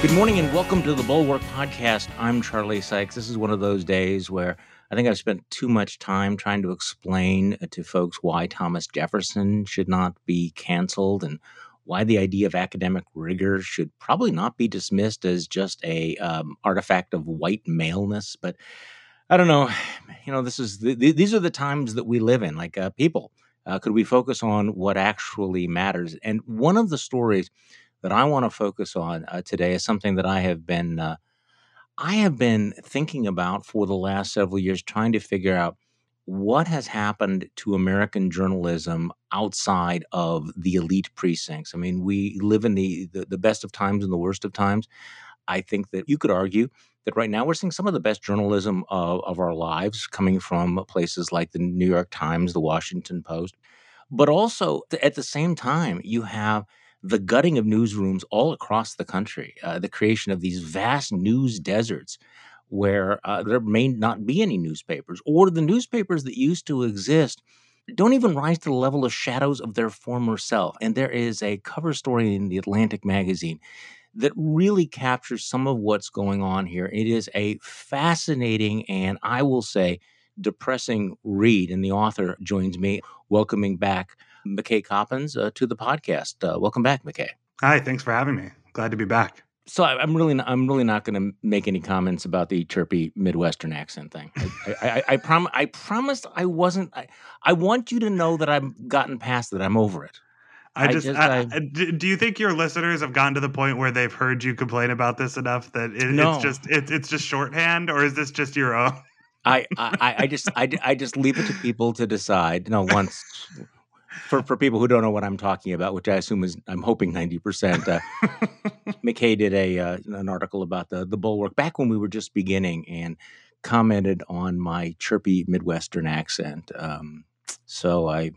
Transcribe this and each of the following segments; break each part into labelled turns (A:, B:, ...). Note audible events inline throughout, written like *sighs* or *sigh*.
A: Good morning and welcome to the Bulwark Podcast. I'm Charlie Sykes. This is one of those days where I think I've spent too much time trying to explain to folks why Thomas Jefferson should not be canceled and why the idea of academic rigor should probably not be dismissed as just a um, artifact of white maleness. But I don't know. You know, this is the, these are the times that we live in. Like uh, people, uh, could we focus on what actually matters? And one of the stories that I want to focus on uh, today is something that I have been uh, I have been thinking about for the last several years, trying to figure out what has happened to American journalism outside of the elite precincts. I mean, we live in the, the, the best of times and the worst of times. I think that you could argue that right now we're seeing some of the best journalism of, of our lives coming from places like the New York Times, the Washington Post. But also at the same time, you have the gutting of newsrooms all across the country, uh, the creation of these vast news deserts where uh, there may not be any newspapers, or the newspapers that used to exist don't even rise to the level of shadows of their former self. And there is a cover story in the Atlantic magazine that really captures some of what's going on here. It is a fascinating and I will say depressing read. And the author joins me, welcoming back McKay Coppins uh, to the podcast. Uh, welcome back, McKay.
B: Hi, thanks for having me. Glad to be back.
A: So I, am really, not, I'm really not going to make any comments about the chirpy Midwestern accent thing. I, I, I, I, prom- I promised I wasn't. I, I want you to know that I've gotten past it. I'm over it.
B: I just, just I, I, do you think your listeners have gotten to the point where they've heard you complain about this enough that it, no. it's just it, it's just shorthand, or is this just your own?
A: I, I, I just I, I just leave it to people to decide. No, once for, for people who don't know what I'm talking about, which I assume is I'm hoping 90%. Uh, McKay did a uh, an article about the the bulwark back when we were just beginning and commented on my chirpy Midwestern accent. Um, so I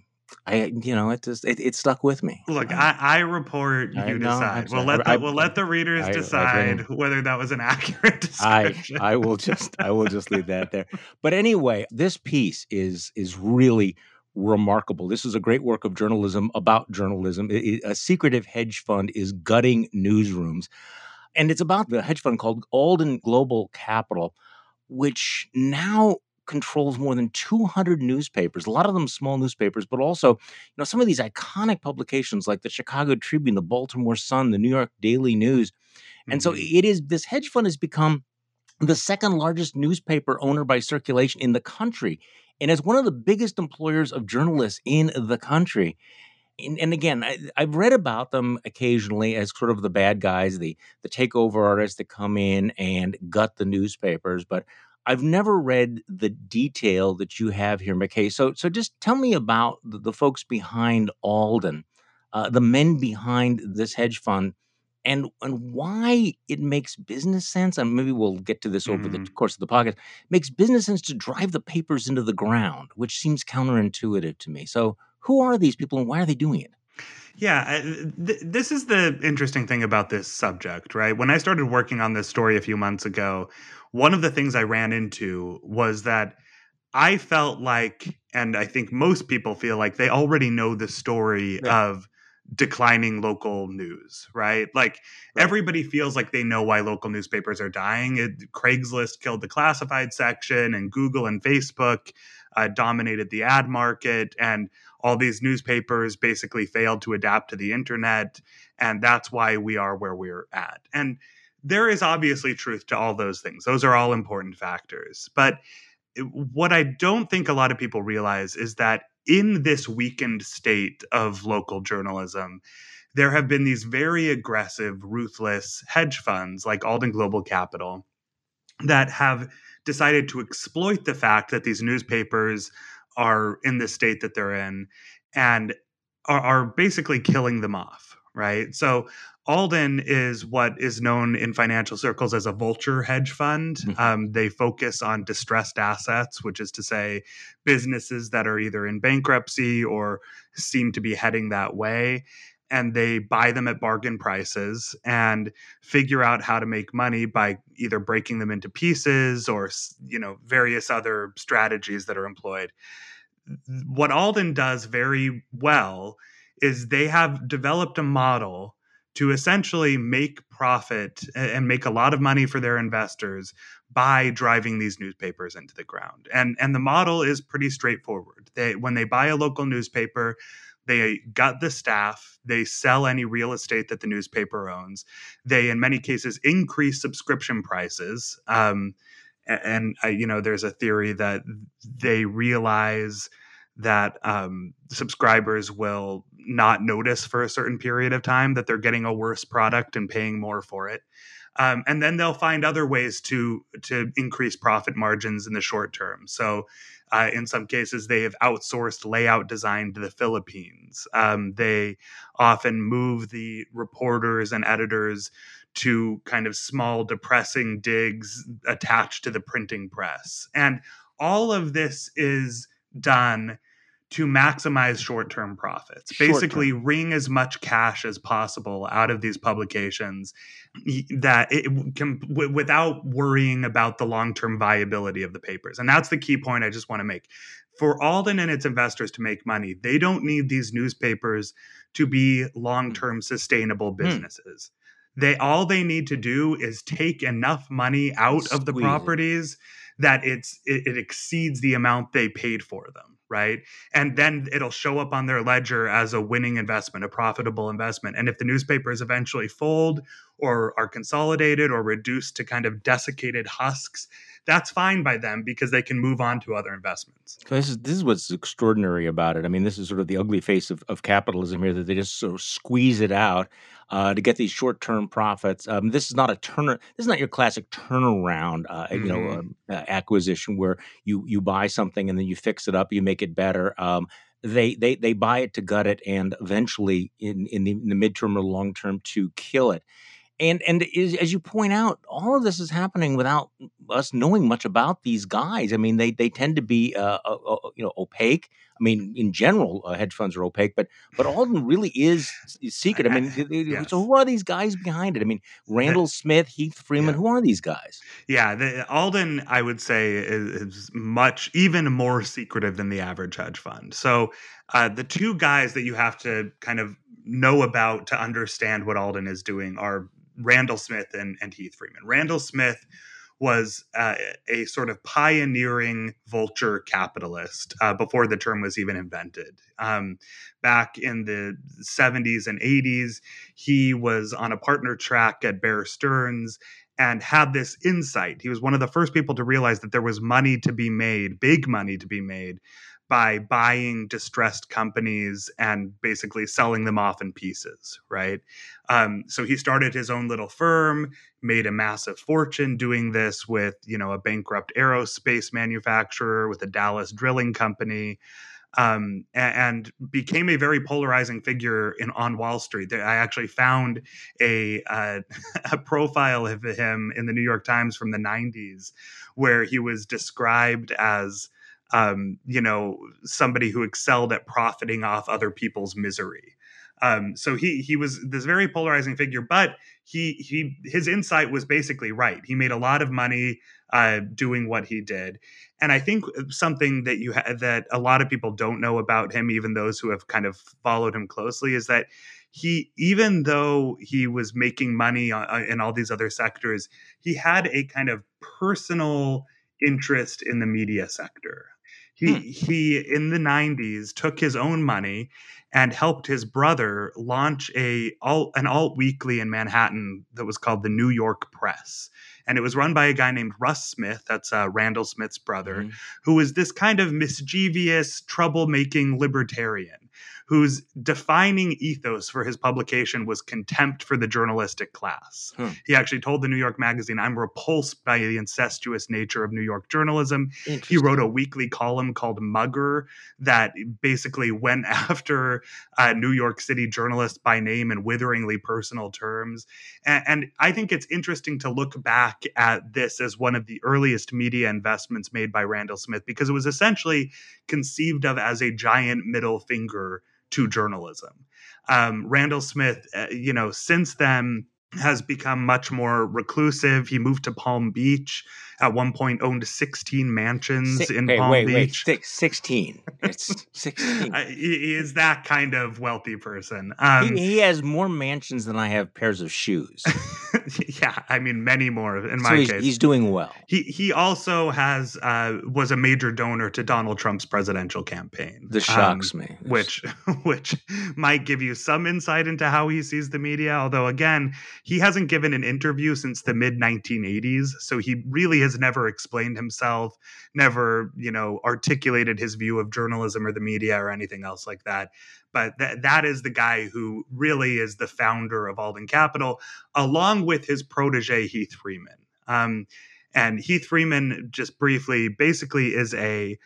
A: I, you know, it just it, it stuck with me.
B: Look, I, I report, you I, decide. we'll let the, I, we'll let the readers I, decide whether that was an *laughs* accurate description.
A: I I will just I will just leave that there. But anyway, this piece is is really remarkable. This is a great work of journalism about journalism. It, it, a secretive hedge fund is gutting newsrooms. And it's about the hedge fund called Alden Global Capital, which now controls more than 200 newspapers, a lot of them small newspapers, but also, you know, some of these iconic publications like the Chicago Tribune, the Baltimore Sun, the New York Daily News. And mm-hmm. so it is this hedge fund has become the second largest newspaper owner by circulation in the country and as one of the biggest employers of journalists in the country. And, and again, I, have read about them occasionally as sort of the bad guys, the the takeover artists that come in and gut the newspapers. But I've never read the detail that you have here, McKay. So, so just tell me about the, the folks behind Alden, uh, the men behind this hedge fund, and and why it makes business sense. And maybe we'll get to this over mm-hmm. the course of the podcast. Makes business sense to drive the papers into the ground, which seems counterintuitive to me. So, who are these people, and why are they doing it?
B: Yeah, th- this is the interesting thing about this subject, right? When I started working on this story a few months ago, one of the things I ran into was that I felt like, and I think most people feel like they already know the story yeah. of declining local news, right? Like right. everybody feels like they know why local newspapers are dying. It, Craigslist killed the classified section, and Google and Facebook uh, dominated the ad market, and all these newspapers basically failed to adapt to the internet, and that's why we are where we're at. And there is obviously truth to all those things. Those are all important factors, but eh, what I don't think a lot of people realize is that in this weakened state of local journalism, there have been these very aggressive, ruthless hedge funds like Alden Global Capital that have decided to exploit the fact that these newspapers are in the state that they're in and are, are basically killing them off, right? So Alden is what is known in financial circles as a vulture hedge fund. Mm-hmm. Um, they focus on distressed assets, which is to say, businesses that are either in bankruptcy or seem to be heading that way. And they buy them at bargain prices and figure out how to make money by either breaking them into pieces or, you know, various other strategies that are employed. What Alden does very well is they have developed a model to essentially make profit and make a lot of money for their investors by driving these newspapers into the ground. And and the model is pretty straightforward. They when they buy a local newspaper, they gut the staff, they sell any real estate that the newspaper owns. They in many cases increase subscription prices. Um, and, and you know, there's a theory that they realize that um, subscribers will not notice for a certain period of time that they're getting a worse product and paying more for it. Um, and then they'll find other ways to to increase profit margins in the short term. So, uh, in some cases, they have outsourced layout design to the Philippines. Um, they often move the reporters and editors to kind of small, depressing digs attached to the printing press, and all of this is done to maximize short-term profits. Short-term. basically wring as much cash as possible out of these publications that it can w- without worrying about the long-term viability of the papers. And that's the key point i just want to make. For alden and its investors to make money they don't need these newspapers to be long-term sustainable hmm. businesses. They all they need to do is take enough money out of the properties that it's it, it exceeds the amount they paid for them right? And then it'll show up on their ledger as a winning investment a profitable investment. And if the newspapers eventually fold or are consolidated or reduced to kind of desiccated husks that's fine by them because they can move on to other investments.
A: this is this is what's extraordinary about it. I mean, this is sort of the ugly face of, of capitalism here that they just sort of squeeze it out uh, to get these short term profits. Um, this is not a turner. This is not your classic turnaround, uh, mm-hmm. you know, mm-hmm. um, uh, acquisition where you you buy something and then you fix it up, you make it better. Um, they they they buy it to gut it and eventually in in the, in the midterm or long term to kill it and and as you point out, all of this is happening without us knowing much about these guys. I mean, they they tend to be uh, uh, uh you know opaque. I mean, in general, uh, hedge funds are opaque, but but Alden really is, is secret. I mean, *laughs* yes. so who are these guys behind it? I mean, Randall Smith, Heath Freeman, yeah. who are these guys?
B: Yeah, the, Alden, I would say, is, is, much even more secretive than the average hedge fund. So uh, the two guys that you have to kind of know about to understand what Alden is doing are Randall Smith and, and Heath Freeman. Randall Smith was uh, a sort of pioneering vulture capitalist uh, before the term was even invented. Um, back in the 70s and 80s, he was on a partner track at Bear Stearns and had this insight. He was one of the first people to realize that there was money to be made, big money to be made by buying distressed companies and basically selling them off in pieces, right? Um, so he started his own little firm, made a massive fortune doing this with, you know, a bankrupt aerospace manufacturer, with a Dallas drilling company, um, and, and, became a very polarizing figure in on Wall Street. I actually found a uh, *laughs* a profile of him in the New York Times from the '90s, where he was described as um, you know, somebody who excelled at profiting off other people's misery. Um, so he he was this very polarizing figure, but he he his insight was basically right. He made a lot of money uh, doing what he did, and I think something that you ha- that a lot of people don't know about him, even those who have kind of followed him closely, is that he even though he was making money on, in all these other sectors, he had a kind of personal interest in the media sector. He hmm. he in the 90s took his own money and helped his brother launch a alt, an alt weekly in Manhattan that was called the New York Press. And it was run by a guy named Russ Smith, that's uh, Randall Smith's brother, mm-hmm. who was this kind of mischievous, troublemaking libertarian whose defining ethos for his publication was contempt for the journalistic class. Hmm. He actually told the New York Magazine, I'm repulsed by the incestuous nature of New York journalism. He wrote a weekly column called Mugger that basically went *laughs* after uh, New York City journalists by name in witheringly personal terms. And, and I think it's interesting to look back at this as one of the earliest media investments made by Randall Smith because it was essentially conceived of as a giant middle finger to journalism. Um, Randall Smith, uh, you know, since then has become much more reclusive. He moved to Palm Beach. At one point, owned 16 mansions
A: Si-
B: in Palm
A: wait,
B: Beach.
A: wait, six, 16. It's *laughs* 16.
B: Uh, he is that kind of wealthy person. Um,
A: he, he has more mansions than I have pairs of shoes. *laughs*
B: yeah, I mean, many more in
A: so
B: my
A: he's,
B: case.
A: he's doing well.
B: he he also has uh, was a major donor to Donald Trump's presidential campaign.
A: This
B: Um,
A: shocks me.
B: which *laughs* which might give you some insight into how he sees the media although again he hasn't given an interview since the mid 1980s so he really has never explained himself never you know articulated his view of journalism or the media or anything else like that. But that that is the guy who really is the founder of Alden Capital along with his protege Heath Freeman. Um, and Heath Freeman just briefly basically is a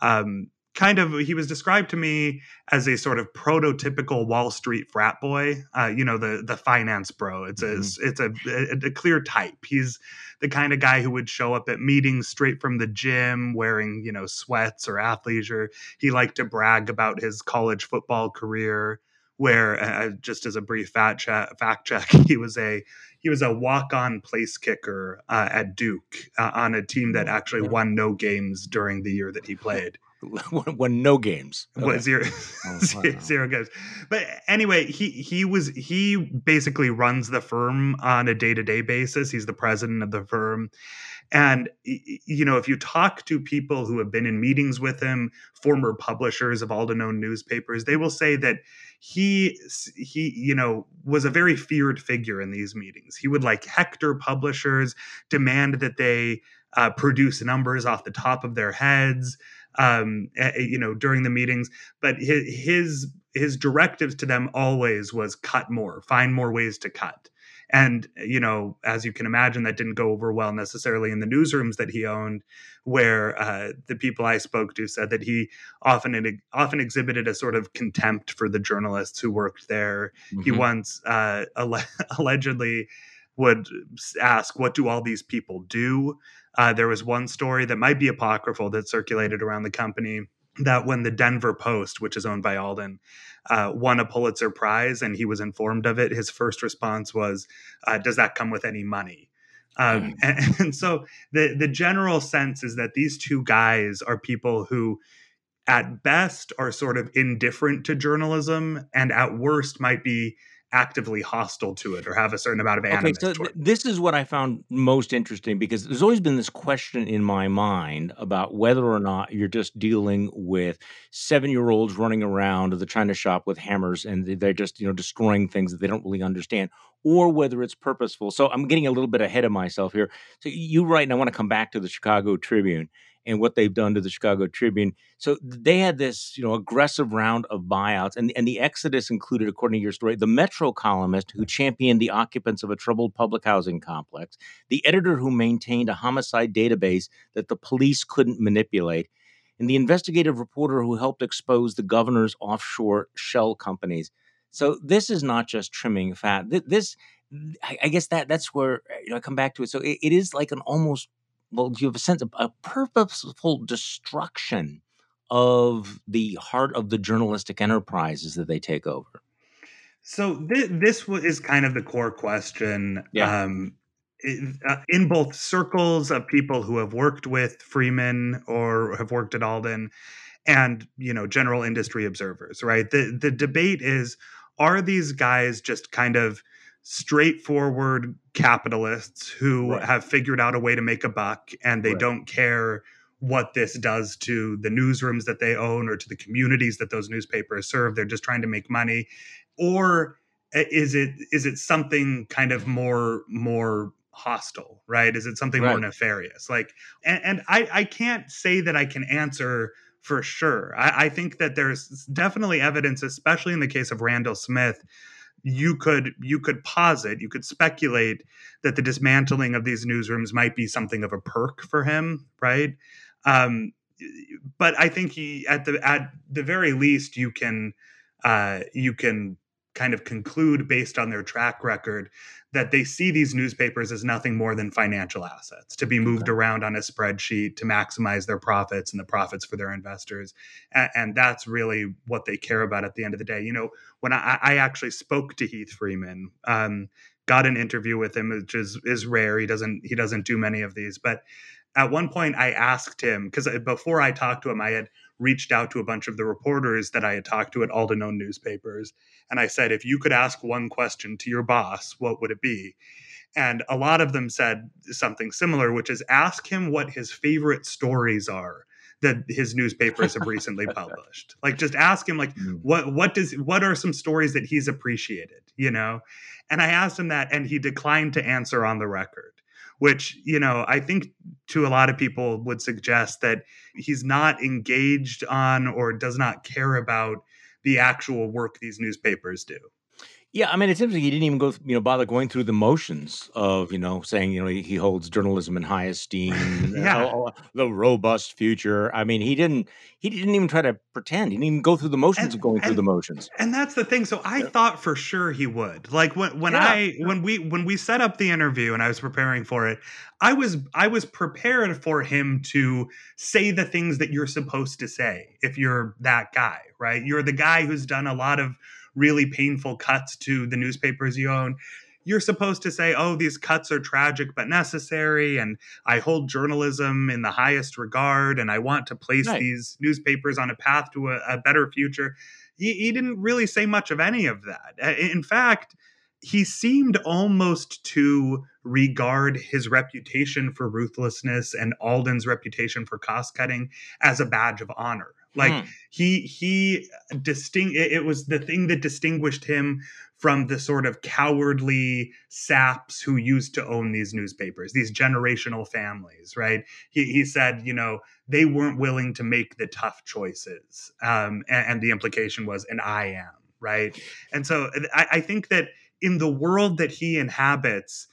B: um, kind of he was described to me as a sort of prototypical Wall Street frat boy. Uh, you know, the the finance bro. It's a it's a, a, a clear type. He's the kind of guy who would show up at meetings straight from the gym wearing you know sweats or athleisure. He liked to brag about his college football career. Where uh, just as a brief fact check, fact *laughs* check, he was a he was a walk on place kicker uh, at Duke uh, on a team that actually won no games during the year that he played *laughs*
A: won, no games. Okay.
B: zero,
A: Oh, *laughs*
B: zero- zero goes but anyway he he was he basically runs the firm on a day-to-day basis. He's the president of the firm. And you know if you talk to people who have been in meetings with him former publishers of Alden-owned newspapers they will say that he he you know was a very feared figure in these meetings. He would like hector publishers demand that they uh, produce numbers off the top of their heads um, eh, you know during the meetings but his his his directives to them always was cut more find more ways to cut. And you know as you can imagine that didn't go over well necessarily in the newsrooms that he owned where uh, the people i spoke to said that he often often exhibited a sort of contempt for the journalists who worked there. He
A: Mhm.
B: once uh, alle- *laughs* allegedly would ask what do all these people do uh, there was one story that might be apocryphal that circulated around the company that when the Denver Post, which is owned by Alden, uh, won a Pulitzer Prize and he was informed of it, his first response was, uh, "Does that come with any money?" Um, and, *laughs* and so the the general sense is that these two guys are people who, at best, are sort of indifferent to journalism, and at worst might be actively hostile to it or have a certain amount of animus.
A: Okay,
B: so
A: th- this is what I found most interesting because there's always been this question in my mind about whether or not you're just dealing with seven year olds running around the china shop with hammers and they're just you know destroying things that they don't really understand, or whether it's purposeful. So I'm getting a little bit ahead of myself here. So you write, and I want to come back to the Chicago Tribune and what they've done to the Chicago Tribune. So they had this, you know, aggressive round of buyouts, and and the exodus included, according to your story, the Metro columnist who championed the occupants of a troubled public housing complex, the editor who maintained a homicide database that the police couldn't manipulate, and the investigative reporter who helped expose the governor's offshore shell companies. So this is not just trimming fat. This, I guess that that's where you know I come back to it. So it, it is like an almost well, you have a sense of a purposeful destruction of the heart of the journalistic enterprises that they take over.
B: So th- this is kind of the core question.
A: Yeah.
B: Um, in, uh, in both circles of people who have worked with Freeman or have worked at Alden, and you know general industry observers, right? The the debate is: Are these guys just kind of straightforward capitalists who
A: Right.
B: have figured out a way to make a buck, and they
A: Right.
B: don't care what this does to the newsrooms that they own or to the communities that those newspapers serve? They're just trying to make money or is it is it something kind of more more hostile right is it something more nefarious like and, and i i can't say that i can answer for sure I, I think that there's definitely evidence especially in the case of randall smith you could you could posit you could speculate that the dismantling of these newsrooms might be something of a perk for him right? Um but i think he at the at the very least you can uh you can kind of conclude based on their track record that they see these newspapers as nothing more than financial assets to be moved okay. around on a spreadsheet to maximize their profits and the profits for their investors. And, and, that's really what they care about at the end of the day. You know, when I, I actually spoke to Heath Freeman, um, got an interview with him, which is is rare. He doesn't he doesn't do many of these, but at one point I asked him because uh, before I talked to him, I had reached out to a bunch of the reporters that I had talked to at Alden-owned newspapers. And I said, if you could ask one question to your boss, what would it be? And a lot of them said something similar, which is ask him what his favorite stories are that his newspapers have recently *laughs* published. Like just ask him like mm. what what does what are some stories that he's appreciated, you know? And I asked him that and he declined to answer on the record which you know i think to a lot of people would suggest that he's not engaged on or does not care about the actual work these newspapers do
A: yeah, I mean, it's interesting. He didn't even go, you know, bother going through the motions of, you know, saying, you know, he, holds journalism in high esteem, *laughs*
B: yeah,
A: the robust future. I mean, he didn't, he didn't even try to pretend. He didn't even go through the motions and, of going and, through the motions.
B: And that's the thing. So I yeah. thought for sure he would. Like when when yeah. I when we when we set up the interview and I was preparing for it, I was I was prepared for him to say the things that you're supposed to say if you're that guy, right? You're the guy who's done a lot of really painful cuts to the newspapers you own you're supposed to say, oh, these cuts are tragic but necessary, and I hold journalism in the highest regard, and I want to place right. these newspapers on a path to a, a better future. He, he, didn't really say much of any of that. In fact, he seemed almost to regard his reputation for ruthlessness and Alden's reputation for cost cutting as a badge of honor. Like hmm. he he distinct it was the thing that distinguished him from the sort of cowardly saps who used to own these newspapers, these generational families, right? He, he said, you know, they weren't willing to make the tough choices. Um, and, and the implication was, and I am, right? And so I, I think that in the world that he inhabits,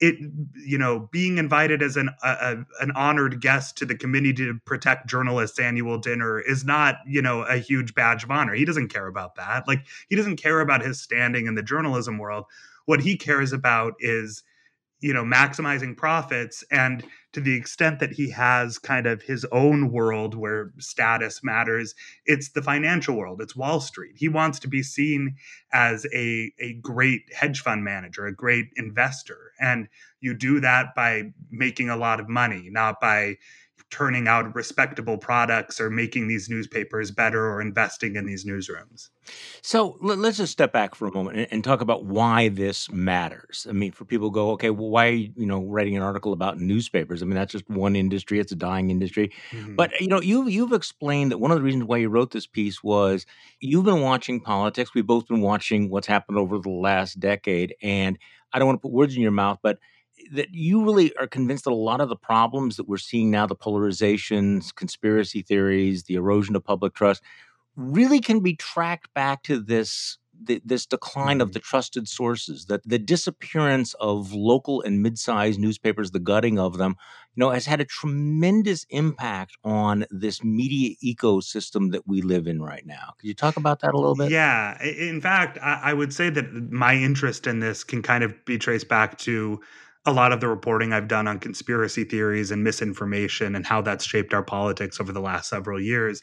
B: it you know being invited as an a, an honored guest to the committee to protect journalists annual dinner is not you know a huge badge of honor. He doesn't care about that. Like he doesn't care about his standing in the journalism world. What he cares about is you know maximizing profits and to the extent that he has kind of his own world where status matters it's the financial world it's wall street. He wants to be seen as a a great hedge fund manager a great investor and you do that by making a lot of money not by turning out respectable products or making these newspapers better or investing in these newsrooms.
A: So let's just step back for a moment and, talk about why this matters. I mean, for people go, okay, well, why are you know writing an article about newspapers? I mean, that's just one industry; it's a dying industry. Mm-hmm. But you know, you've you've explained that one of the reasons why you wrote this piece was you've been watching politics. We've both been watching what's happened over the last decade, and I don't want to put words in your mouth, but that you really are convinced that a lot of the problems that we're seeing now, the polarizations, conspiracy theories, the erosion of public trust, really can be tracked back to this the, this decline of mm-hmm. the trusted sources, that the disappearance of local and mid-sized newspapers, the gutting of them, you know, has had a tremendous impact on this media ecosystem that we live in right now. Could you talk about that a little bit?
B: Yeah. In fact, I, I would say that my interest in this can kind of be traced back to a lot of the reporting I've done on conspiracy theories and misinformation and how that's shaped our politics over the last several years.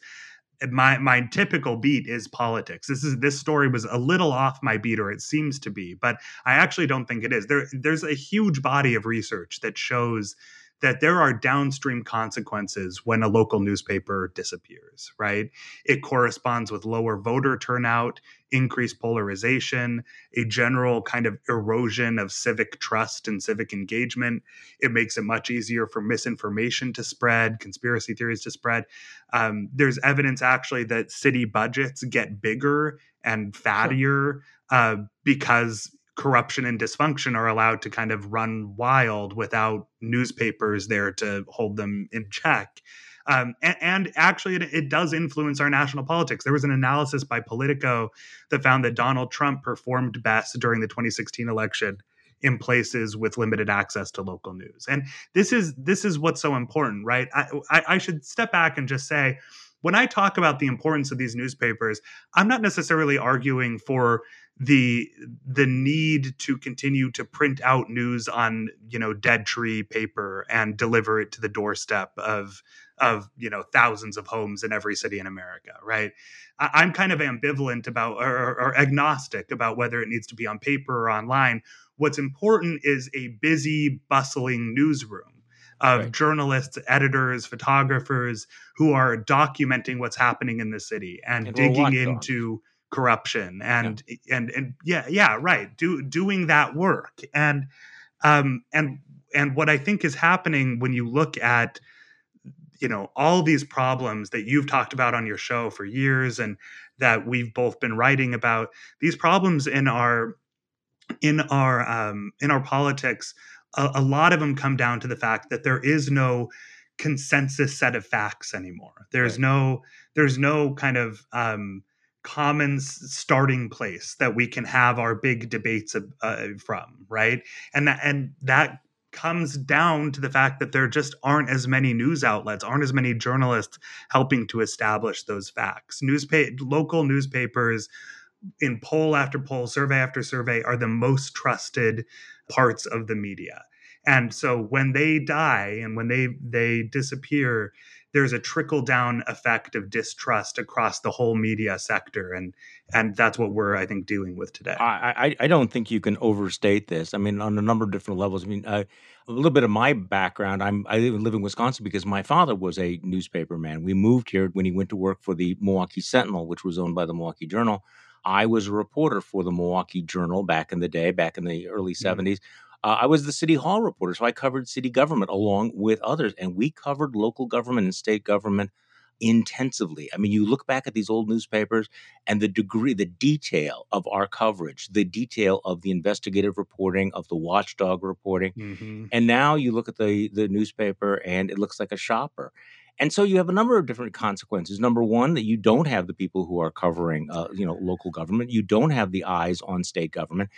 B: Eh, my my typical beat is politics. This is this story was a little off my beat, or it seems to be, but I actually don't think it is. There there's a huge body of research that shows that there are downstream consequences when a local newspaper disappears, right? It corresponds with lower voter turnout, increased polarization, a general kind of erosion of civic trust and civic engagement. It makes it much easier for misinformation to spread, conspiracy theories to spread. Um, there's evidence actually that city budgets get bigger and fattier uh, because corruption and dysfunction are allowed to kind of run wild without newspapers there to hold them in check. Um, and, and, actually, it, it, does influence our national politics. There was an analysis by Politico that found that Donald Trump performed best during the 2016 election in places with limited access to local news. And this is this is what's so important, right? I, I, I should step back and just say when I talk about the importance of these newspapers, I'm not necessarily arguing for the the need to continue to print out news on you know dead tree paper and deliver it to the doorstep of of you know thousands of homes in every city in America, right? I, am kind of ambivalent about or, or agnostic about whether it needs to be on paper or online. What's important is a busy, bustling newsroom of right. journalists, editors, photographers who are documenting what's happening in the city and, and digging into corruption and yeah. and and yeah yeah right do doing that work and um and and what I think is happening when you look at you know all these problems that you've talked about on your show for years and that we've both been writing about these problems in our in our um, in our politics a, a lot of them come down to the fact that there is no consensus set of facts anymore there's right. no there's no kind of um, common starting place that we can have our big debates uh, from right? And that and that comes down to the fact that there just aren't as many news outlets aren't as many journalists helping to establish those facts. Newspaper local newspapers in poll after poll survey after survey are the most trusted parts of the media. And so when they die and when they they disappear there's a trickle down effect of distrust across the whole media sector and and that's what we're i think dealing with today.
A: I i, I don't think you can overstate this. I mean on a number of different levels. I mean uh, a little bit of my background i'm i live in wisconsin because my father was a newspaper man. We moved here when he went to work for the milwaukee sentinel which was owned by the milwaukee journal. I was a reporter for the Milwaukee Journal back in the day, back in the early mm-hmm. 70s. Uh, I was the city hall reporter, so I covered city government along with others, and we covered local government and state government intensively. I mean, you look back at these old newspapers and the degree, the detail of our coverage, the detail of the investigative reporting, of the watchdog reporting, mm-hmm. and now you look at the the newspaper and it looks like a shopper. And so you have a number of different consequences. Number one, that you don't have the people who are covering, uh, you know, local government. You don't have the eyes on state government,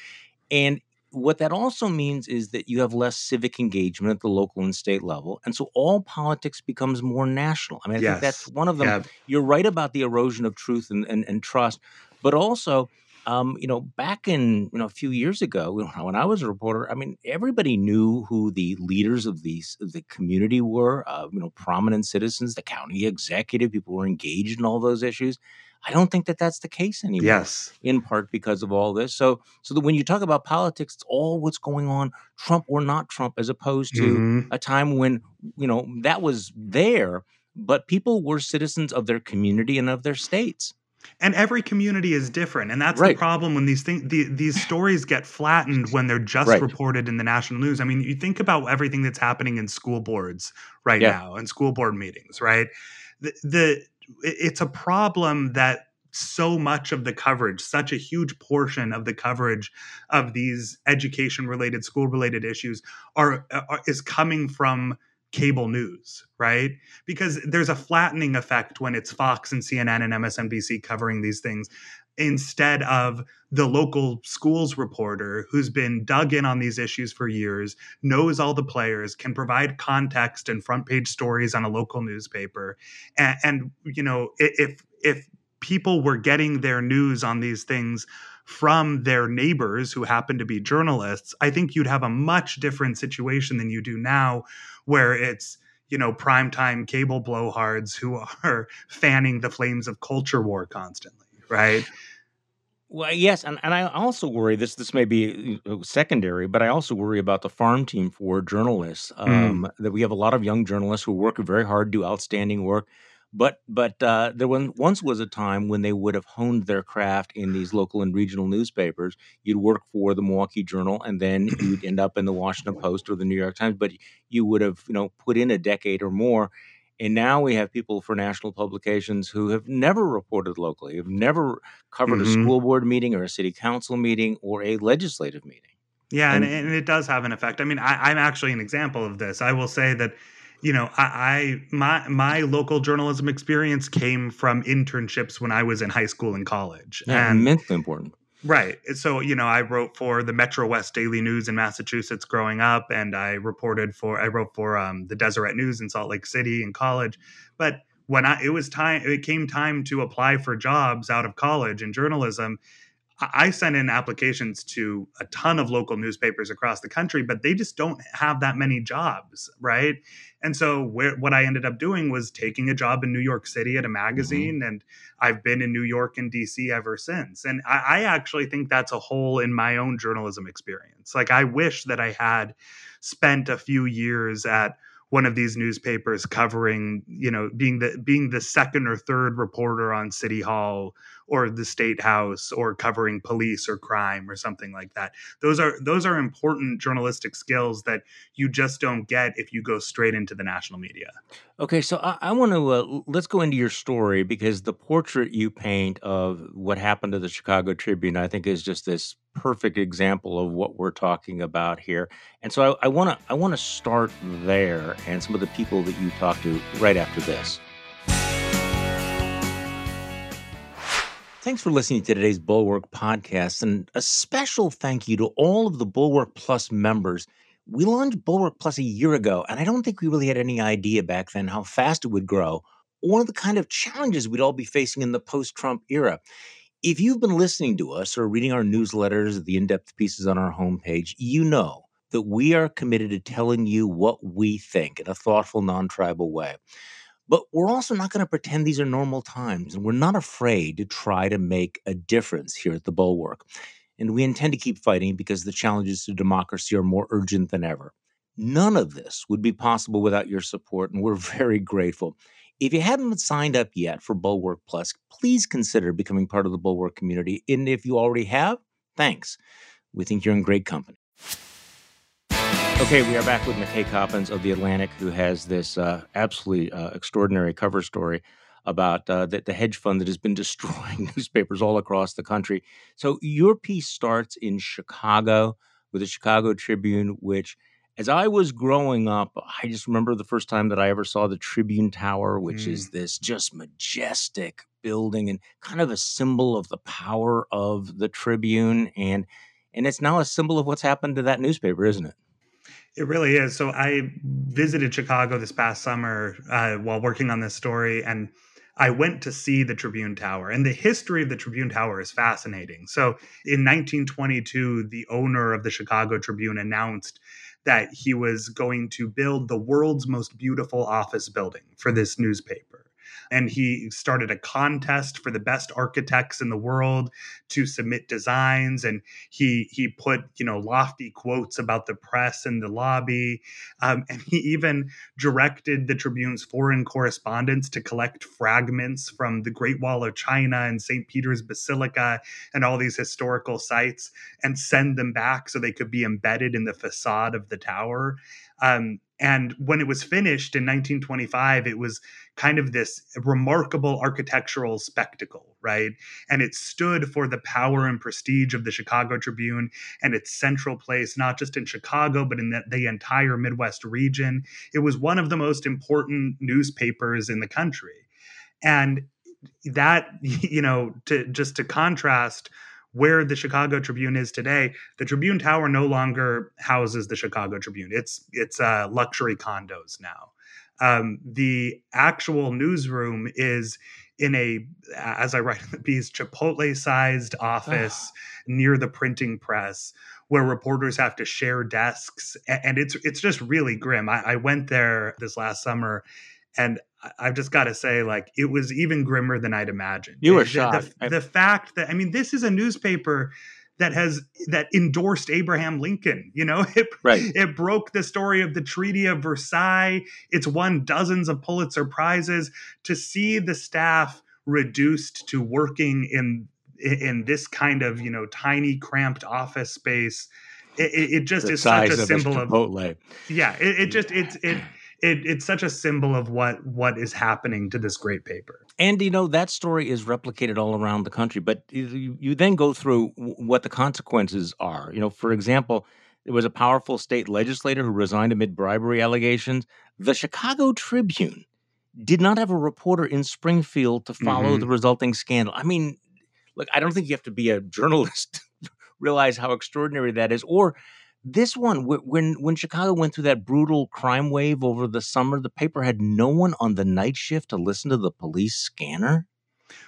A: and what that also means is that you have less civic engagement at the local and state level. And so all politics becomes more national. I mean, I yes. think that's one of them. Yeah. You're right about the erosion of truth and, and, and trust, but also, um, you know, back in, you know, a few years ago when I was a reporter, I mean, everybody knew who the leaders of these of the community were, uh, you know, prominent citizens, the county executive, people were engaged in all those issues. I don't think that that's the case anymore.
B: Yes,
A: in part because of all this. So, so that when you talk about politics, it's all what's going on, Trump or not Trump, as opposed to mm-hmm. a time when you know that was there, but people were citizens of their community and of their states.
B: And every community is different, and that's right. the problem when these things, the, these stories get flattened when they're just right. reported in the national news. I mean, you think about everything that's happening in school boards right yeah. now, and school board meetings, right? The, the it's a problem that so much of the coverage, such a huge portion of the coverage of these education related, school related issues are, uh, are, is coming from cable news, right? Because there's a flattening effect when it's Fox and CNN and MSNBC covering these things instead of the local schools reporter who's been dug in on these issues for years, knows all the players, can provide context and front page stories on a local newspaper. And, and you know, if if people were getting their news on these things from their neighbors who happen to be journalists, I think you'd have a much different situation than you do now, where it's you know primetime cable blowhards who *laughs* are fanning the flames of culture war constantly right?
A: Well, yes, and, and I also worry this. This may be secondary, but I also worry about the farm team for journalists. Um, mm. That we have a lot of young journalists who work very hard, do outstanding work, but but uh, there once was a time when they would have honed their craft in these local and regional newspapers. You'd work for the Milwaukee Journal, and then you'd end up in the Washington Post or the New York Times. But you would have you know put in a decade or more and now we have people for national publications who have never reported locally, have never covered mm-hmm. a school board meeting or a city council meeting or a legislative meeting.
B: Yeah, and, and, and it does have an effect. I mean, I, am actually an example of this. I will say that, you know, I, I my my local journalism experience came from internships when I was in high school and college.
A: Yeah, and immensely important.
B: Right. So, you know, I wrote for the Metro West Daily News in Massachusetts growing up, and I reported for, I wrote for um, the Deseret News in Salt Lake City in college. But when I it was time it came time to apply for jobs out of college in journalism, I sent in applications to a ton of local newspapers across the country, but they just don't have that many jobs, right? And so, where, what I ended up doing was taking a job in New York City at a mm-hmm. magazine, mm-hmm. and I've been in New York and DC ever since. And I, I actually think that's a hole in my own journalism experience. Like, I wish that I had spent a few years at one of these newspapers covering you know being the being the second or third reporter on city hall or the state house or covering police or crime or something like that. Those are those are important journalistic skills that you just don't get if you go straight into the national media.
A: Okay so i, I want to uh, let's go into your story because the portrait you paint of what happened to the chicago tribune i think is just this perfect example of what we're talking about here. And so i want to i want to start there and some of the people that you talked to right after this Thanks for listening to today's Bulwark podcast, and a special thank you to all of the Bulwark Plus members. We launched Bulwark Plus a year ago, and I don't think we really had any idea back then how fast it would grow or the kind of challenges we'd all be facing in the post Trump era. If you've been listening to us or reading our newsletters, the in depth pieces on our homepage, you know that we are committed to telling you what we think in a thoughtful, non tribal way. But we're also not going to pretend these are normal times, and we're not afraid to try to make a difference here at the Bulwark. And we intend to keep fighting because the challenges to democracy are more urgent than ever. None of this would be possible without your support, and we're *laughs* very grateful. If you haven't signed up yet for Bulwark Plus, please consider becoming part of the Bulwark community. And if you already have, thanks. We think you're in great company. Okay, we are back with McKay Coppins of The Atlantic, who has this uh, absolutely uh, extraordinary cover story about uh, the, the, hedge fund that has been *laughs* destroying newspapers all across the country. So, your piece starts in Chicago with the Chicago Tribune, which, as I was growing up, I just remember the first time that I ever saw the Tribune Tower, which mm. is this just majestic building and kind of a symbol of the power of the Tribune. And, and it's now a symbol of what's happened to that newspaper, isn't it?
B: It really is. So I visited Chicago this past summer uh, while working on this story, and I went to see the Tribune Tower. And the history of the Tribune Tower is fascinating. So in 1922, the owner of the Chicago Tribune announced that he was going to build the world's most beautiful office building for this newspaper and he started a contest for the best architects in the world to submit designs and he he put you know lofty quotes about the press and the lobby um, and he even directed the tribune's foreign correspondents to collect fragments from the great wall of china and st peter's basilica and all these historical sites and send them back so they could be embedded in the facade of the tower. Um, and when it was finished in 1925, it was kind of this remarkable architectural spectacle, right? And it stood for the power and prestige of the Chicago Tribune and its central place, not just in Chicago, but in the, the entire Midwest region. It was one of the most important newspapers in the country. And that, *laughs* you know, to just to contrast where the Chicago Tribune is today, the Tribune Tower no longer houses the Chicago Tribune. It's it's uh, luxury condos now. Um, the actual newsroom is in a, as I write in the piece, Chipotle-sized office near the printing press, where reporters have to share desks, and it's it's just really grim. I, I went there this last summer, and I've just got to say, like, it was even grimmer than I'd imagined.
A: You were shocked.
B: The, the, fact that, I mean, this is a newspaper that has that endorsed Abraham Lincoln. You know, *laughs* it,
A: right.
B: it broke the story of the Treaty of Versailles. It's won dozens of Pulitzer prizes. To see the staff reduced to working in in this kind of you know tiny cramped office space, it, it just
A: the
B: is such a symbol
A: of Chipotle.
B: Yeah, it, it just it's it it, it's such a symbol of what what is happening to this great paper.
A: And you know that story is replicated all around the country, but you, you then go through what the consequences are. You know, for example, there was a powerful state legislator who resigned amid bribery allegations. The Chicago Tribune did not have a reporter in Springfield to follow mm-hmm. the resulting scandal. I mean, look, I don't think you have to be a journalist *laughs* to realize how extraordinary that is, or this one, when when Chicago went through that brutal crime wave over the summer, the paper had no one on the night shift to listen to the police scanner.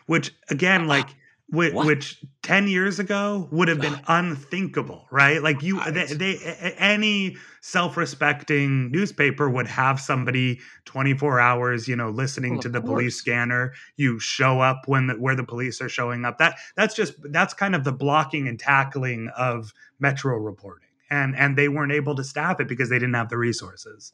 B: Which again, ah, like which, which 10 years ago would have been unthinkable right? Like you they, they, any self-respecting newspaper would have somebody 24 hours you know listening well, to the course. police scanner. You show up when the, where the police are showing up. That that's just that's kind of the blocking and tackling of metro reporting and and they weren't able to staff it because they didn't have the resources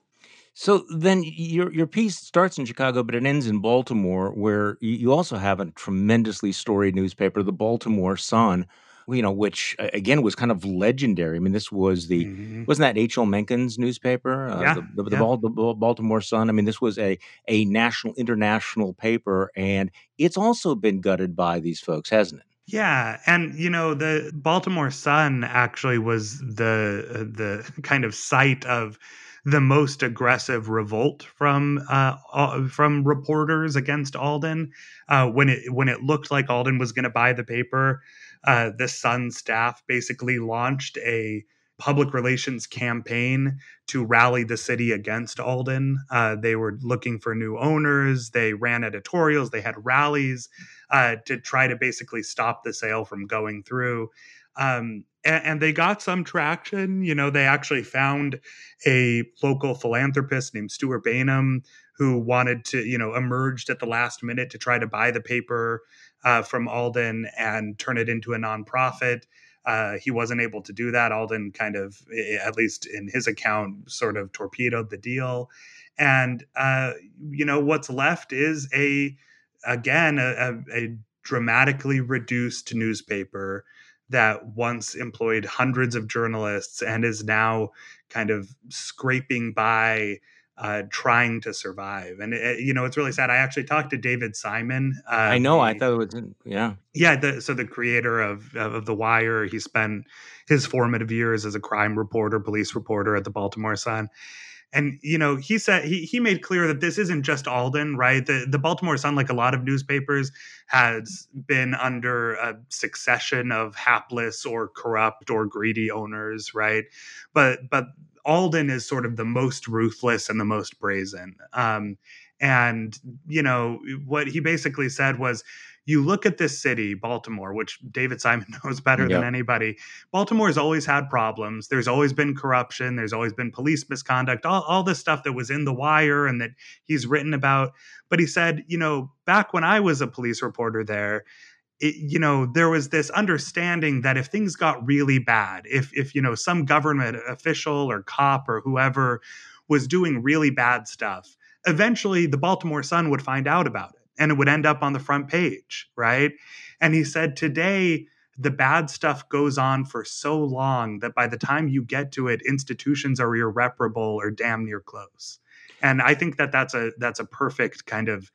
A: so then your your piece starts in Chicago, but it ends in Baltimore, where you also have a tremendously storied newspaper, the Baltimore Sun. You know, which again was kind of legendary. I mean, this was the mm-hmm. wasn't that H. L. Mencken's newspaper, uh,
B: yeah,
A: the, the, the,
B: yeah.
A: The, Baltimore Sun. I mean, this was a a national, international paper, and it's also been gutted by these folks, hasn't it?
B: Yeah, and you know the Baltimore Sun actually was the uh, the *laughs* kind of site of the most aggressive revolt from uh, from reporters against Alden. Uh, when it when it looked like Alden was going to buy the paper, uh, the Sun staff basically launched a public relations campaign to rally the city against Alden. Uh, they were looking for new owners. They ran editorials. They had rallies uh, to try to basically stop the sale from going through. Um, and, and, they got some traction. You know, they actually found a local philanthropist named Stewart Bainum who wanted to, you know, emerged at the last minute to try to buy the paper uh, from Alden and turn it into a nonprofit. Uh, he wasn't able to do that. Alden kind of, at least in his account, sort of torpedoed the deal. And uh, you know what's left is a again a, a, a dramatically reduced newspaper that once employed hundreds of journalists and is now kind of scraping by uh, trying to survive. And it, you know, it's really sad. I actually talked to David Simon.
A: Uh, I know. The, I thought it was, yeah,
B: yeah. The, so the creator of of the Wire, he spent his formative years as a crime reporter, police reporter at the Baltimore Sun, and you know he said he he made clear that this isn't just Alden, right? The the Baltimore Sun, like a lot of newspapers, has been under a succession of hapless or corrupt or greedy owners, right? But but Alden is sort of the most ruthless and the most brazen. Um, and you know what he basically said was you look at this city, Baltimore, which David Simon *laughs* knows better yep. than anybody. Baltimore has always had problems. There's always been corruption. There's always been police misconduct, all, all this stuff that was in The Wire and that he's written about. But he said, you know, back when I was a police reporter there, it, you know there was this understanding that if things got really bad if if you know some government official or cop or whoever was doing really bad stuff eventually the baltimore sun would find out about it and it would end up on the front page, right? And he said, today, the bad stuff goes on for so long that by the time you get to it, institutions are irreparable or damn near close. And I think that that's a that's a perfect kind of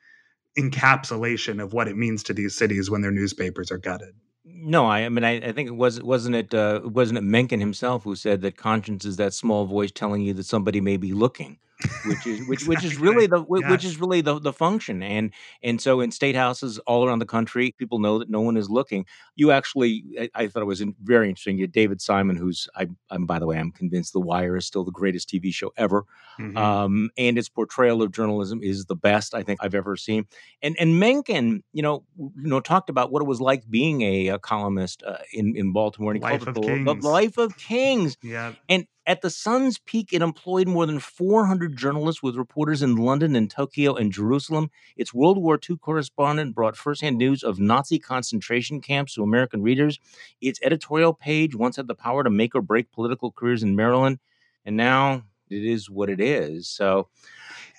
B: encapsulation of what it means to these cities when their newspapers are gutted.
A: No, I, I mean, I, I think it was wasn't it uh, wasn't it Mencken himself who said that conscience is that small voice telling you that somebody may be looking which is which exactly. which is really the which yes. is really the, the function and and so in state houses all around the country people know that no one is looking you actually i, I thought it was very interesting you david simon who's I, am by the way i'm convinced the wire is still the greatest tv show ever mm-hmm. um, and its portrayal of journalism is the best i think i've ever seen and and mencken you know you know talked about what it was like being a, a columnist uh, in in baltimore and
B: life it
A: the, the, life of kings *laughs*
B: yeah
A: and at the Sun's peak, it employed more than 400 journalists with reporters in London and Tokyo and Jerusalem. Its World War II correspondent brought firsthand news of Nazi concentration camps to American readers. Its editorial page once had the power to make or break political careers in Maryland, and now it is what it is. So,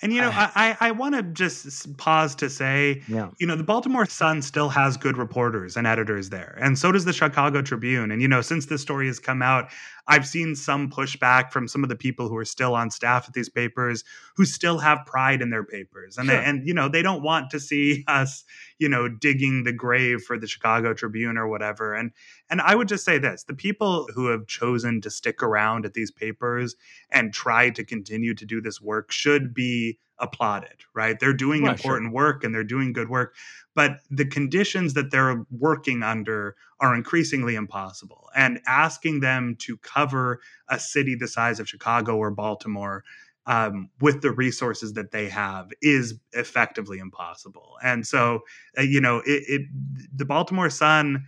B: and you know, uh, I I want to just pause to say,
A: yeah.
B: you know, the Baltimore Sun still has good reporters and editors there, and so does the Chicago Tribune. And you know, since this story has come out, I've seen some pushback from some of the people who are still on staff at these papers who still have pride in their papers, and sure. they, and you know, they don't want to see *laughs* us, you know, digging the grave for the Chicago Tribune or whatever. And and I would just say this: the people who have chosen to stick around at these papers and try to continue to do this work should be applauded, right? They're doing
A: Well,
B: important
A: sure.
B: work and they're doing good work, but the conditions that they're working under are increasingly impossible. And asking them to cover a city the size of Chicago or Baltimore um, with the resources that they have is effectively impossible. And so, uh, you know, it, it the Baltimore Sun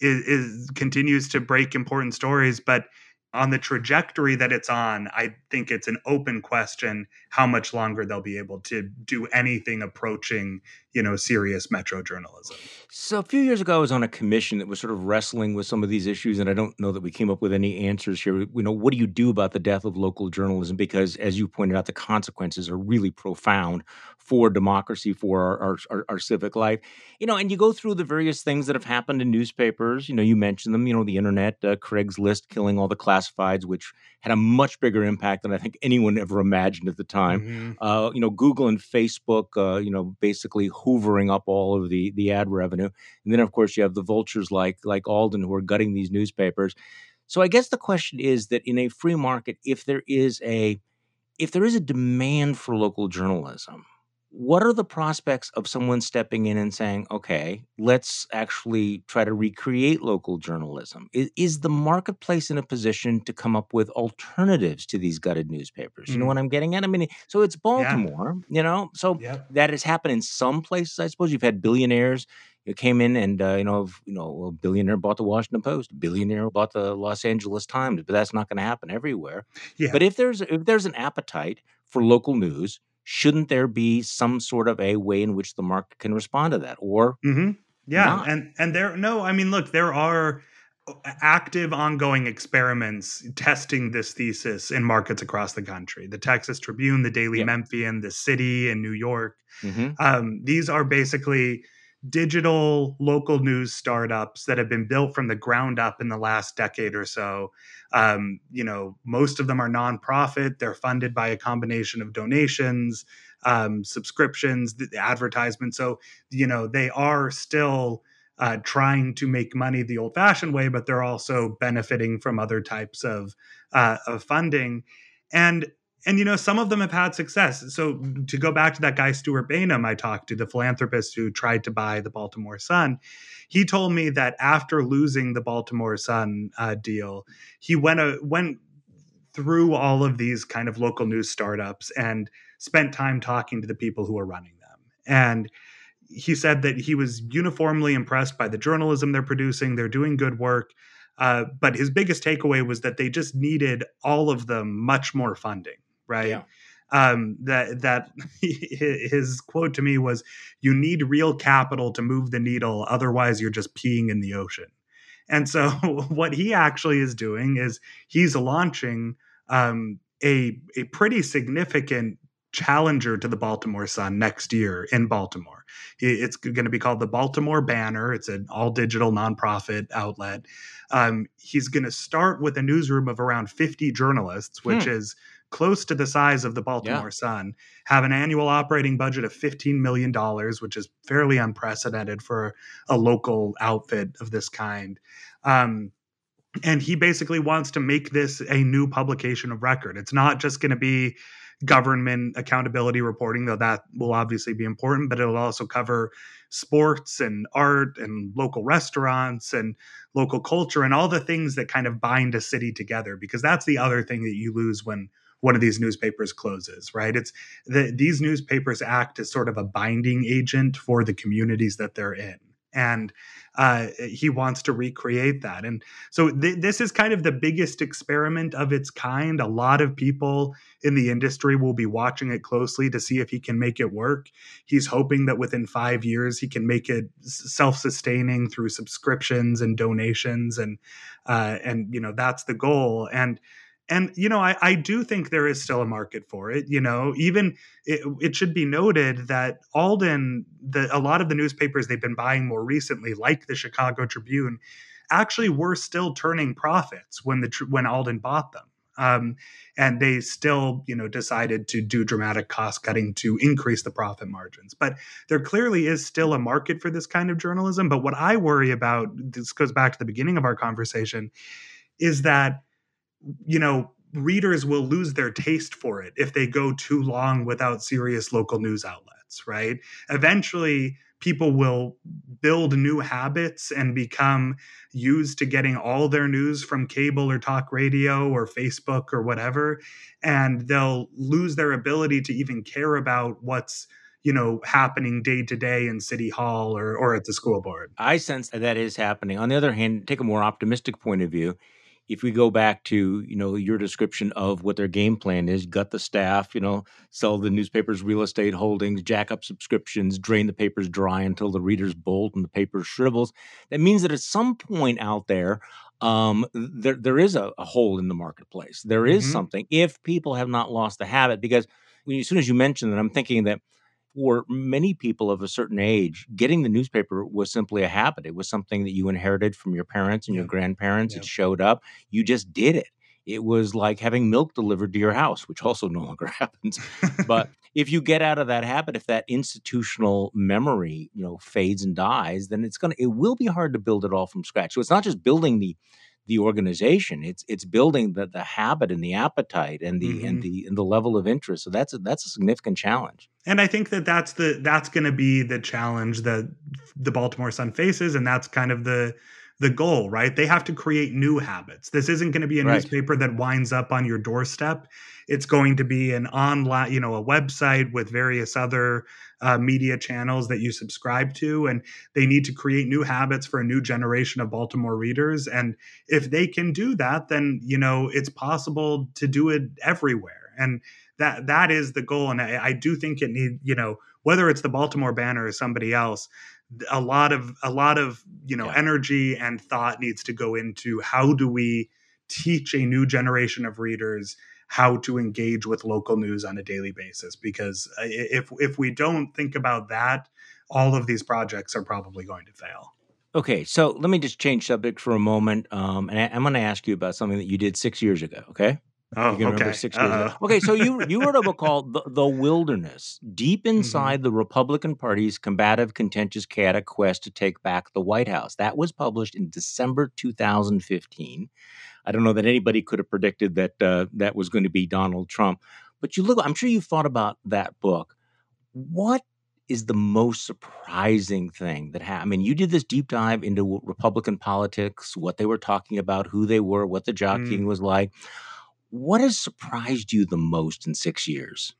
B: is, is continues to break important stories, but on the trajectory that it's on, I think it's an open question how much longer they'll be able to do anything approaching, you know, serious metro journalism.
A: So a few years ago, I was on a commission that was sort of wrestling with some of these issues, and I don't know that we came up with any answers here. You know, what do you do about the death of local journalism? Because, as you pointed out, the consequences are really profound for democracy, for our, our, our, our civic life. You know, and you go through the various things that have happened in newspapers. You know, you mentioned them. You know, the internet, uh, Craigslist killing all the classifieds, which had a much bigger impact than I think anyone ever imagined at the time.
B: Mm-hmm.
A: Uh, you know, Google and Facebook, uh, you know, basically hoovering up all of the the ad revenue, and then of course you have the vultures like like Alden who are gutting these newspapers. So I guess the question is that in a free market, if there is a if there is a demand for local journalism, what are the prospects of someone stepping in and saying, okay, let's actually try to recreate local journalism? Is, is, the marketplace in a position to come up with alternatives to these gutted newspapers? You know
B: Mm.
A: what I'm getting at? I mean, so it's
B: Yeah.
A: Baltimore, you know, so
B: Yep.
A: that has happened in some places, I suppose. You've had billionaires who came in and, uh, you know, you know, a billionaire bought the Washington Post, a billionaire bought the Los Angeles Times, but that's not going to happen everywhere.
B: Yeah.
A: But if there's if there's an appetite for local news, shouldn't there be some sort of a way in which the market can respond to that or
B: hmm Yeah,
A: not?
B: and and there no, I mean, look, there are active, ongoing experiments testing this thesis in markets across the country. The Texas Tribune, the Daily
A: Yep.
B: Memphian, the City in New York.
A: hmm
B: Um, these are basically digital local news startups that have been built from the ground up in the last decade or so. Um, you know, most of them are nonprofit. They're funded by a combination of donations, um, subscriptions, the the advertisements. So, you know, they are still uh, trying to make money the old-fashioned way, but they're also benefiting from other types of uh, of funding. And and you know some of them have had success. So to go back to that guy stewart bainum i talked to the philanthropist who tried to buy the baltimore sun. He told me that after losing the baltimore sun uh, deal he went uh, went through all of these kind of local news startups and spent time talking to the people who were running them. And he said that he was uniformly impressed by the journalism they're producing. They're doing good work. Uh, but his biggest takeaway was that they just needed all of them much more funding right
A: Yeah.
B: um, that that *laughs* his quote to me was you need real capital to move the needle otherwise you're just peeing in the ocean and so *laughs* what he actually is doing is he's launching um, a a pretty significant challenger to the Baltimore Sun next year in Baltimore. It's going to be called the Baltimore Banner. It's an all digital nonprofit outlet. Um, he's going to start with a newsroom of around 50 journalists, which
A: Hmm.
B: is close to the size of the Baltimore Sun, have an annual operating budget of $15 million, which is fairly unprecedented for a local outfit of this kind. Um, and he basically wants to make this a new publication of record. It's not just going to be government accountability reporting, though that will obviously be important, but it'll also cover sports and art and local restaurants and local culture and all the things that kind of bind a city together because that's the other thing that you lose when one of these newspapers closes right? It's the, these newspapers act as sort of a binding agent for the communities that they're in. And uh, he wants to recreate that. And so th- this is kind of the biggest experiment of its kind. A lot of people in the industry will be watching it closely to see if he can make it work. He's hoping that within five years he can make it self-sustaining through subscriptions and donations and uh, and you know that's the goal. And and you know I, I do think there is still a market for it you know even it, it should be noted that alden the a lot of the newspapers they've been buying more recently like the chicago tribune actually were still turning profits when the when alden bought them. Um, and they still you know decided to do dramatic cost cutting to increase the profit margins. But there clearly is still a market for this kind of journalism. But what i worry about this goes back to the beginning of our conversation is that you know readers will lose their taste for it if they go too long without serious local news outlets, right? Eventually, people will build new habits and become used to getting all their news from cable or talk radio or Facebook or whatever. And they'll lose their ability to even care about what's you know happening day to day in city hall or or at the school board
A: i sense that that is happening on the other hand take a more optimistic point of view if we go back to you know your description of what their game plan is gut the staff you know sell the newspapers real estate holdings jack up subscriptions drain the papers dry until the readers bolt and the paper shrivels that means that at some point out there um, there there is a, a, hole in the marketplace There is mm-hmm. something if people have not lost the habit because when, as soon as you mentioned that i'm thinking that for many people of a certain age, getting the newspaper was simply a habit. It was something that you inherited from your parents and yeah. your grandparents. Yeah. It showed up. You just did it. It was like having milk delivered to your house, which also no longer *laughs* happens. but *laughs* if you get out of that habit, if that institutional memory, you know, fades and dies, then it's gonna it will be hard to build it all from scratch. So it's not just building the the organization. It's it's building the the habit and the appetite and the mm-hmm. and the and the level of interest. So that's a, that's a significant challenge.
B: And I think that that's the that's going to be the challenge that the Baltimore Sun faces, and that's kind of the the goal, right? They have to create new habits. This isn't going to be a right. newspaper that winds up on your doorstep. It's going to be an online, you know, a website with various other uh, media channels that you subscribe to. And they need to create new habits for a new generation of Baltimore readers. And if they can do that, then, you know, it's possible to do it everywhere. And that that is the goal. And I, I do think it need, you know, whether it's the Baltimore banner or somebody else, a lot of a lot of you know yeah. energy and thought needs to go into how do we teach a new generation of readers how to engage with local news on a daily basis because uh, if if we don't think about that all of these projects are probably going to fail
A: okay so let me just change subject for a moment um, and I, i'm going to ask you about something that you did six years ago okay
B: Oh, you can okay. remember six years ago.
A: Okay, so you you wrote a book *laughs* called the, the Wilderness, deep mm-hmm. inside mm-hmm. the Republican Party's combative, contentious, chaotic quest to take back the White House. That was published in December 2015. I don't know that anybody could have predicted that uh, that was going to be Donald Trump. But you look, I'm sure you've thought about that book. What is the most surprising thing that happened? I mean, you did this deep dive into Republican politics, what they were talking about, who they were, what the jockeying mm. was like. What has surprised you the most in six years?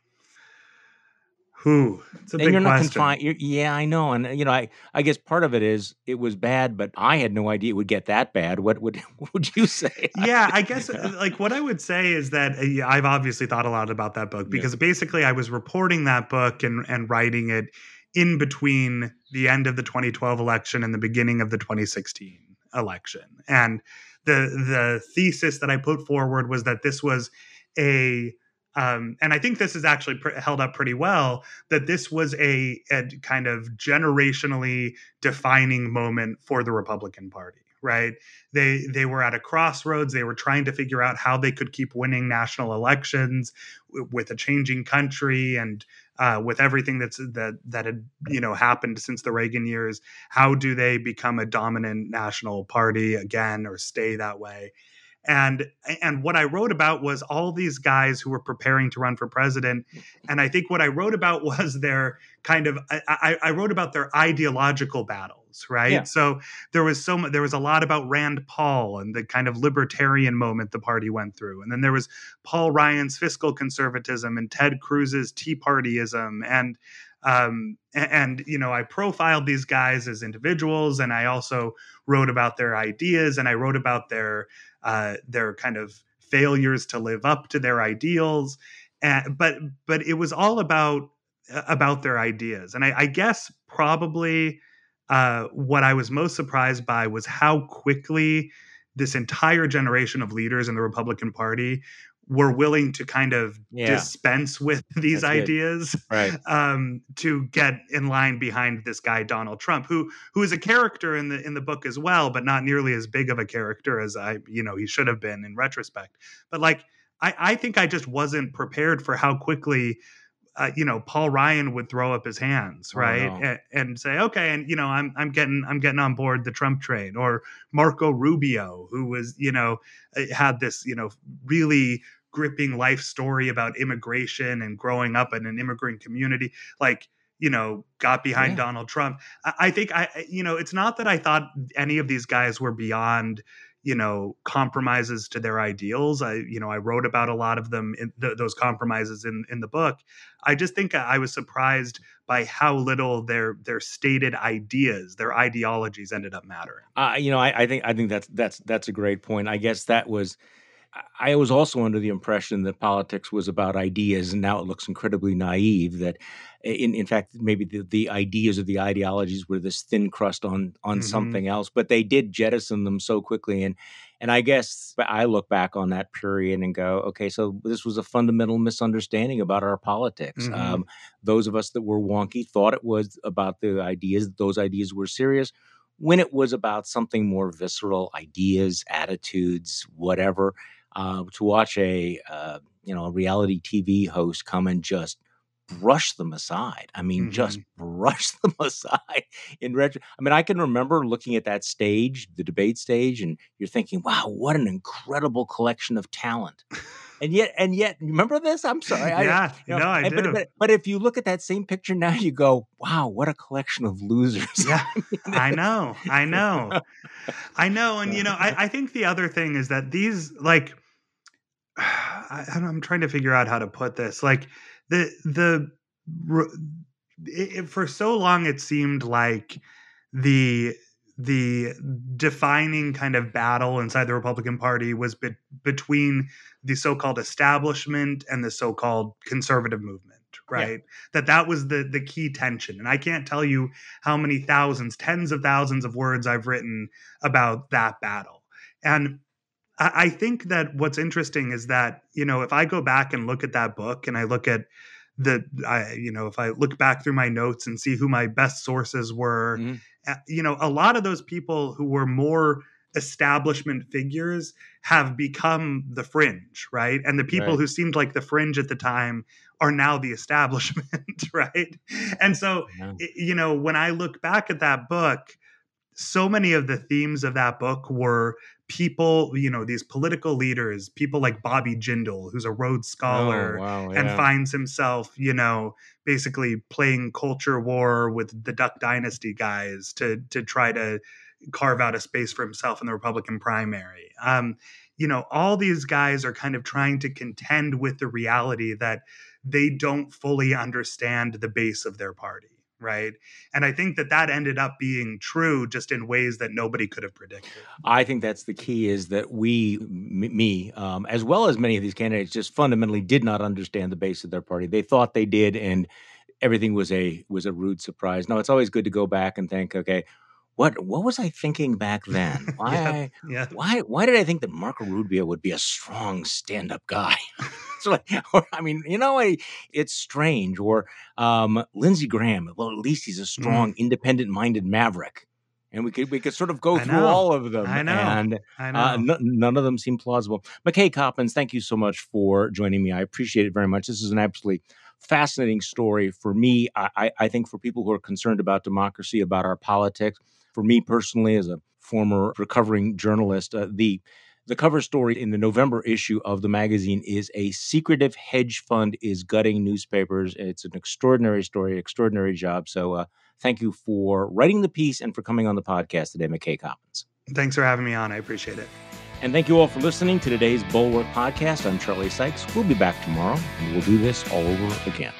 B: Who? It's a and big you're not confined.
A: yeah, I know, and you know, I I guess part of it is it was bad, but I had no idea it would get that bad. What would *laughs* what would you say? *laughs*
B: yeah, I guess uh, like what I would say is that uh, I've obviously thought a lot about that book because yeah. basically I was reporting that book and and writing it in between the end of the 2012 election and the beginning of the 2016 election, and the the thesis that I put forward was that this was a um, and I think this is actually pr- held up pretty well. That this was a, a kind of generationally defining moment for the Republican Party right they they were at a crossroads they were trying to figure out how they could keep winning national elections w- with a changing country and uh, with everything that's that that had you know happened since the Reagan years. How do they become a dominant national party again or stay that way? And and what i wrote about was all these guys who were preparing to run for president and i think what i wrote about *laughs* was their kind of i, I wrote about their ideological battles right yeah. so there was so much there was a lot about rand paul and the kind of libertarian moment the party went through and then there was paul ryan's fiscal conservatism and ted cruz's tea partyism and um, and, and, you know i profiled these guys as individuals and i also wrote about their ideas and i wrote about their uh, their kind of failures to live up to their ideals. And, but but it was all about about their ideas, and I, I guess probably uh, what I was most surprised by was how quickly this entire generation of leaders in the Republican Party were willing to kind of yeah. dispense with *laughs* these That's ideas
A: right.
B: um, to get in line behind this guy Donald Trump, who who is a character in the in the book as well, but not nearly as big of a character as I you know he should have been in retrospect. But like I, I think I just wasn't prepared for how quickly. Uh, you know, Paul Ryan would throw up his hands, oh, right, oh, no. and, and, say, "Okay," and you know, I'm I'm getting I'm getting on board the Trump train. Or Marco Rubio, who was you know had this you know really gripping life story about immigration and growing up in an immigrant community. Like, you know, got behind yeah. Donald Trump. I, I think I, you know, it's not that I thought any of these guys were beyond you know compromises to their ideals i you know i wrote about a lot of them in th- those compromises in in the book i just think i was surprised by how little their their stated ideas their ideologies ended up mattering
A: uh, you know I, I think i think that's that's that's a great point i guess that was I was also under the impression that politics was about ideas, and now it looks incredibly naive. That, in in fact, maybe the, the ideas or the ideologies were this thin crust on on mm-hmm. something else. But they did jettison them so quickly, and and I guess I look back on that period and go, okay, so this was a fundamental misunderstanding about our politics. Mm-hmm. Um, those of us that were wonky thought it was about the ideas; those ideas were serious when it was about something more visceral ideas attitudes whatever uh, to watch a uh, you know a reality TV host come and just brush them aside. I mean, mm-hmm. just brush *laughs* them aside. In retro, I mean, I can remember looking at that stage, the debate stage, and you're thinking, "Wow, what an incredible collection of talent." and yet, and yet, remember this? I'm sorry.
B: Yeah, I, you know, no, I
A: do. But, but, but, if you look at that same picture now, you go, "Wow, what a collection of losers." *laughs*
B: Yeah, I know, I *laughs* know, I know, and you know, I, I think the other thing is that these like *sighs* I, am trying to figure out how to put this. Like the the it, it, for so long it seemed like the the defining kind of battle inside the Republican Party was be- between the so-called establishment and the so-called conservative movement right yeah. that that was the the key tension and i can't tell you how many thousands tens of thousands of words i've written about that battle and I think that what's interesting is that you know if I go back and look at that book and I look at the I you know if I look back through my notes and see who my best sources were, mm-hmm. you know a lot of those people who were more establishment figures have become the fringe, right? And the people right. who seemed like the fringe at the time are now the establishment, *laughs* right? And so yeah. you know when I look back at that book so many of the themes of that book were people, you know, these political leaders, people like Bobby Jindal, who's a Rhodes Scholar
A: oh, wow, yeah.
B: and finds himself, you know, basically playing culture war with the Duck Dynasty guys to to try to carve out a space for himself in the Republican primary. Um, you know, all these guys are kind of trying to contend with the reality that they don't fully understand the base of their party right? And i think that that ended up being true just in ways that nobody could have predicted.
A: I think that's the key is that we me um, as well as many of these candidates just fundamentally did not understand the base of their party. They thought they did and everything was a was a rude surprise. Now it's always good to go back and think okay what what was I thinking back then? *laughs* Why yeah, yeah. why why did I think that Marco Rubio would be a strong stand up guy? *laughs* so like, *laughs* or, I mean, you know, it's strange. Or um, Lindsey Graham. Well, at least he's a strong, mm. independent minded maverick. And we could we could sort of go through all of them.
B: I know.
A: And
B: I uh,
A: know. Uh, n- none of them seem plausible. McKay Coppins, thank you so much for joining me. I appreciate it very much. This is an absolutely fascinating story for me. I, I think for people who are concerned about democracy, about our politics for me personally, as a former recovering journalist, uh, the the cover story in the November issue of the magazine is a secretive hedge fund is gutting newspapers. It's an extraordinary story, extraordinary job. So, uh, thank you for writing the piece and for coming on the podcast today, McKay Coppins.
B: Thanks for having me on. I appreciate it.
A: And thank you all for listening to today's Bulwark podcast. I'm Charlie Sykes. We'll be back tomorrow, and we'll do this all over again.